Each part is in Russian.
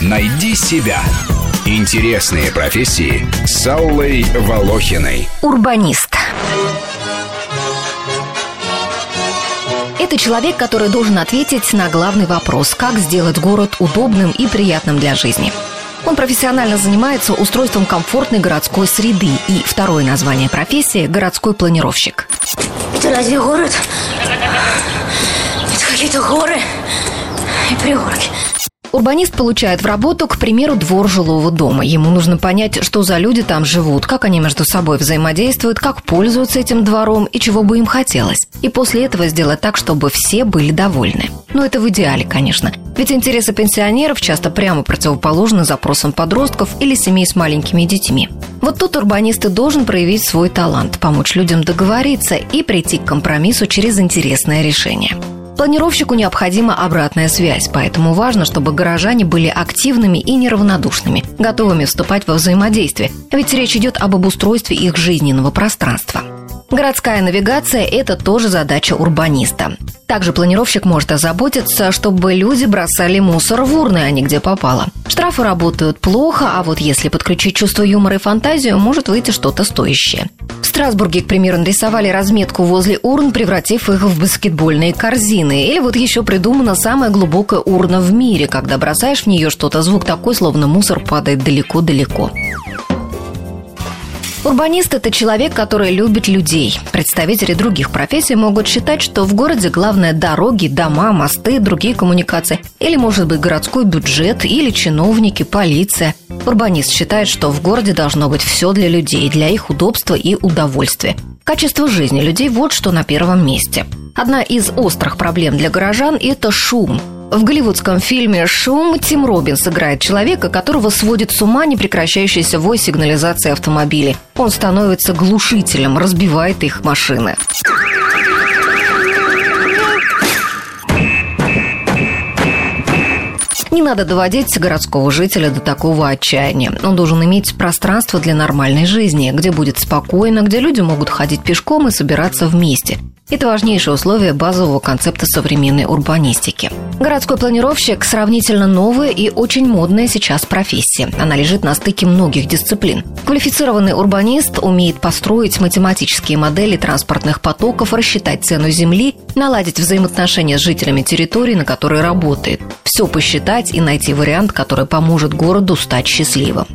Найди себя. Интересные профессии с Аллой Волохиной. Урбанист. Это человек, который должен ответить на главный вопрос, как сделать город удобным и приятным для жизни. Он профессионально занимается устройством комфортной городской среды и второе название профессии – городской планировщик. Это разве город? Это какие-то горы и пригорки. Урбанист получает в работу, к примеру, двор жилого дома. Ему нужно понять, что за люди там живут, как они между собой взаимодействуют, как пользуются этим двором и чего бы им хотелось. И после этого сделать так, чтобы все были довольны. Но это в идеале, конечно. Ведь интересы пенсионеров часто прямо противоположны запросам подростков или семей с маленькими детьми. Вот тут урбанист и должен проявить свой талант, помочь людям договориться и прийти к компромиссу через интересное решение. Планировщику необходима обратная связь, поэтому важно, чтобы горожане были активными и неравнодушными, готовыми вступать во взаимодействие, ведь речь идет об обустройстве их жизненного пространства. Городская навигация – это тоже задача урбаниста. Также планировщик может озаботиться, чтобы люди бросали мусор в урны, а не где попало. Штрафы работают плохо, а вот если подключить чувство юмора и фантазию, может выйти что-то стоящее. В Страсбурге, к примеру, нарисовали разметку возле урн, превратив их в баскетбольные корзины. Или вот еще придумана самая глубокая урна в мире, когда бросаешь в нее что-то, звук такой, словно мусор падает далеко-далеко. Урбанист – это человек, который любит людей. Представители других профессий могут считать, что в городе главное дороги, дома, мосты, другие коммуникации. Или, может быть, городской бюджет, или чиновники, полиция. Урбанист считает, что в городе должно быть все для людей, для их удобства и удовольствия. Качество жизни людей – вот что на первом месте. Одна из острых проблем для горожан – это шум. В голливудском фильме «Шум» Тим Робинс играет человека, которого сводит с ума непрекращающийся вой сигнализации автомобилей. Он становится глушителем, разбивает их машины. Не надо доводить городского жителя до такого отчаяния. Он должен иметь пространство для нормальной жизни, где будет спокойно, где люди могут ходить пешком и собираться вместе. Это важнейшее условие базового концепта современной урбанистики. Городской планировщик – сравнительно новая и очень модная сейчас профессия. Она лежит на стыке многих дисциплин. Квалифицированный урбанист умеет построить математические модели транспортных потоков, рассчитать цену земли, наладить взаимоотношения с жителями территории, на которой работает. Все посчитать и найти вариант, который поможет городу стать счастливым.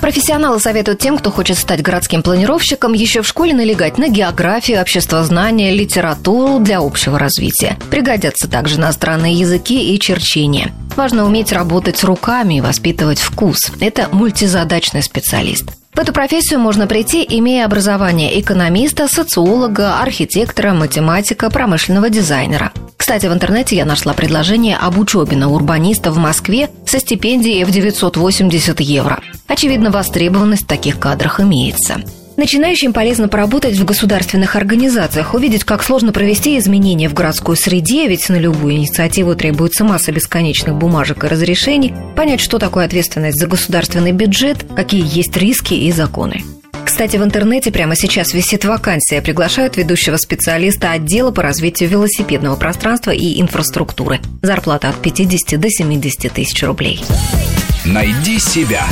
Профессионалы советуют тем, кто хочет стать городским планировщиком, еще в школе налегать на географию, обществознание, литературу для общего развития. Пригодятся также иностранные языки и черчение. Важно уметь работать руками и воспитывать вкус. Это мультизадачный специалист. В эту профессию можно прийти, имея образование экономиста, социолога, архитектора, математика, промышленного дизайнера. Кстати, в интернете я нашла предложение об учебе на урбаниста в Москве со стипендией в 980 евро. Очевидно, востребованность в таких кадрах имеется. Начинающим полезно поработать в государственных организациях, увидеть, как сложно провести изменения в городской среде, ведь на любую инициативу требуется масса бесконечных бумажек и разрешений, понять, что такое ответственность за государственный бюджет, какие есть риски и законы. Кстати, в интернете прямо сейчас висит вакансия. Приглашают ведущего специалиста отдела по развитию велосипедного пространства и инфраструктуры. Зарплата от 50 до 70 тысяч рублей. Найди себя.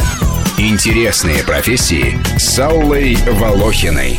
Интересные профессии с Аллой Волохиной.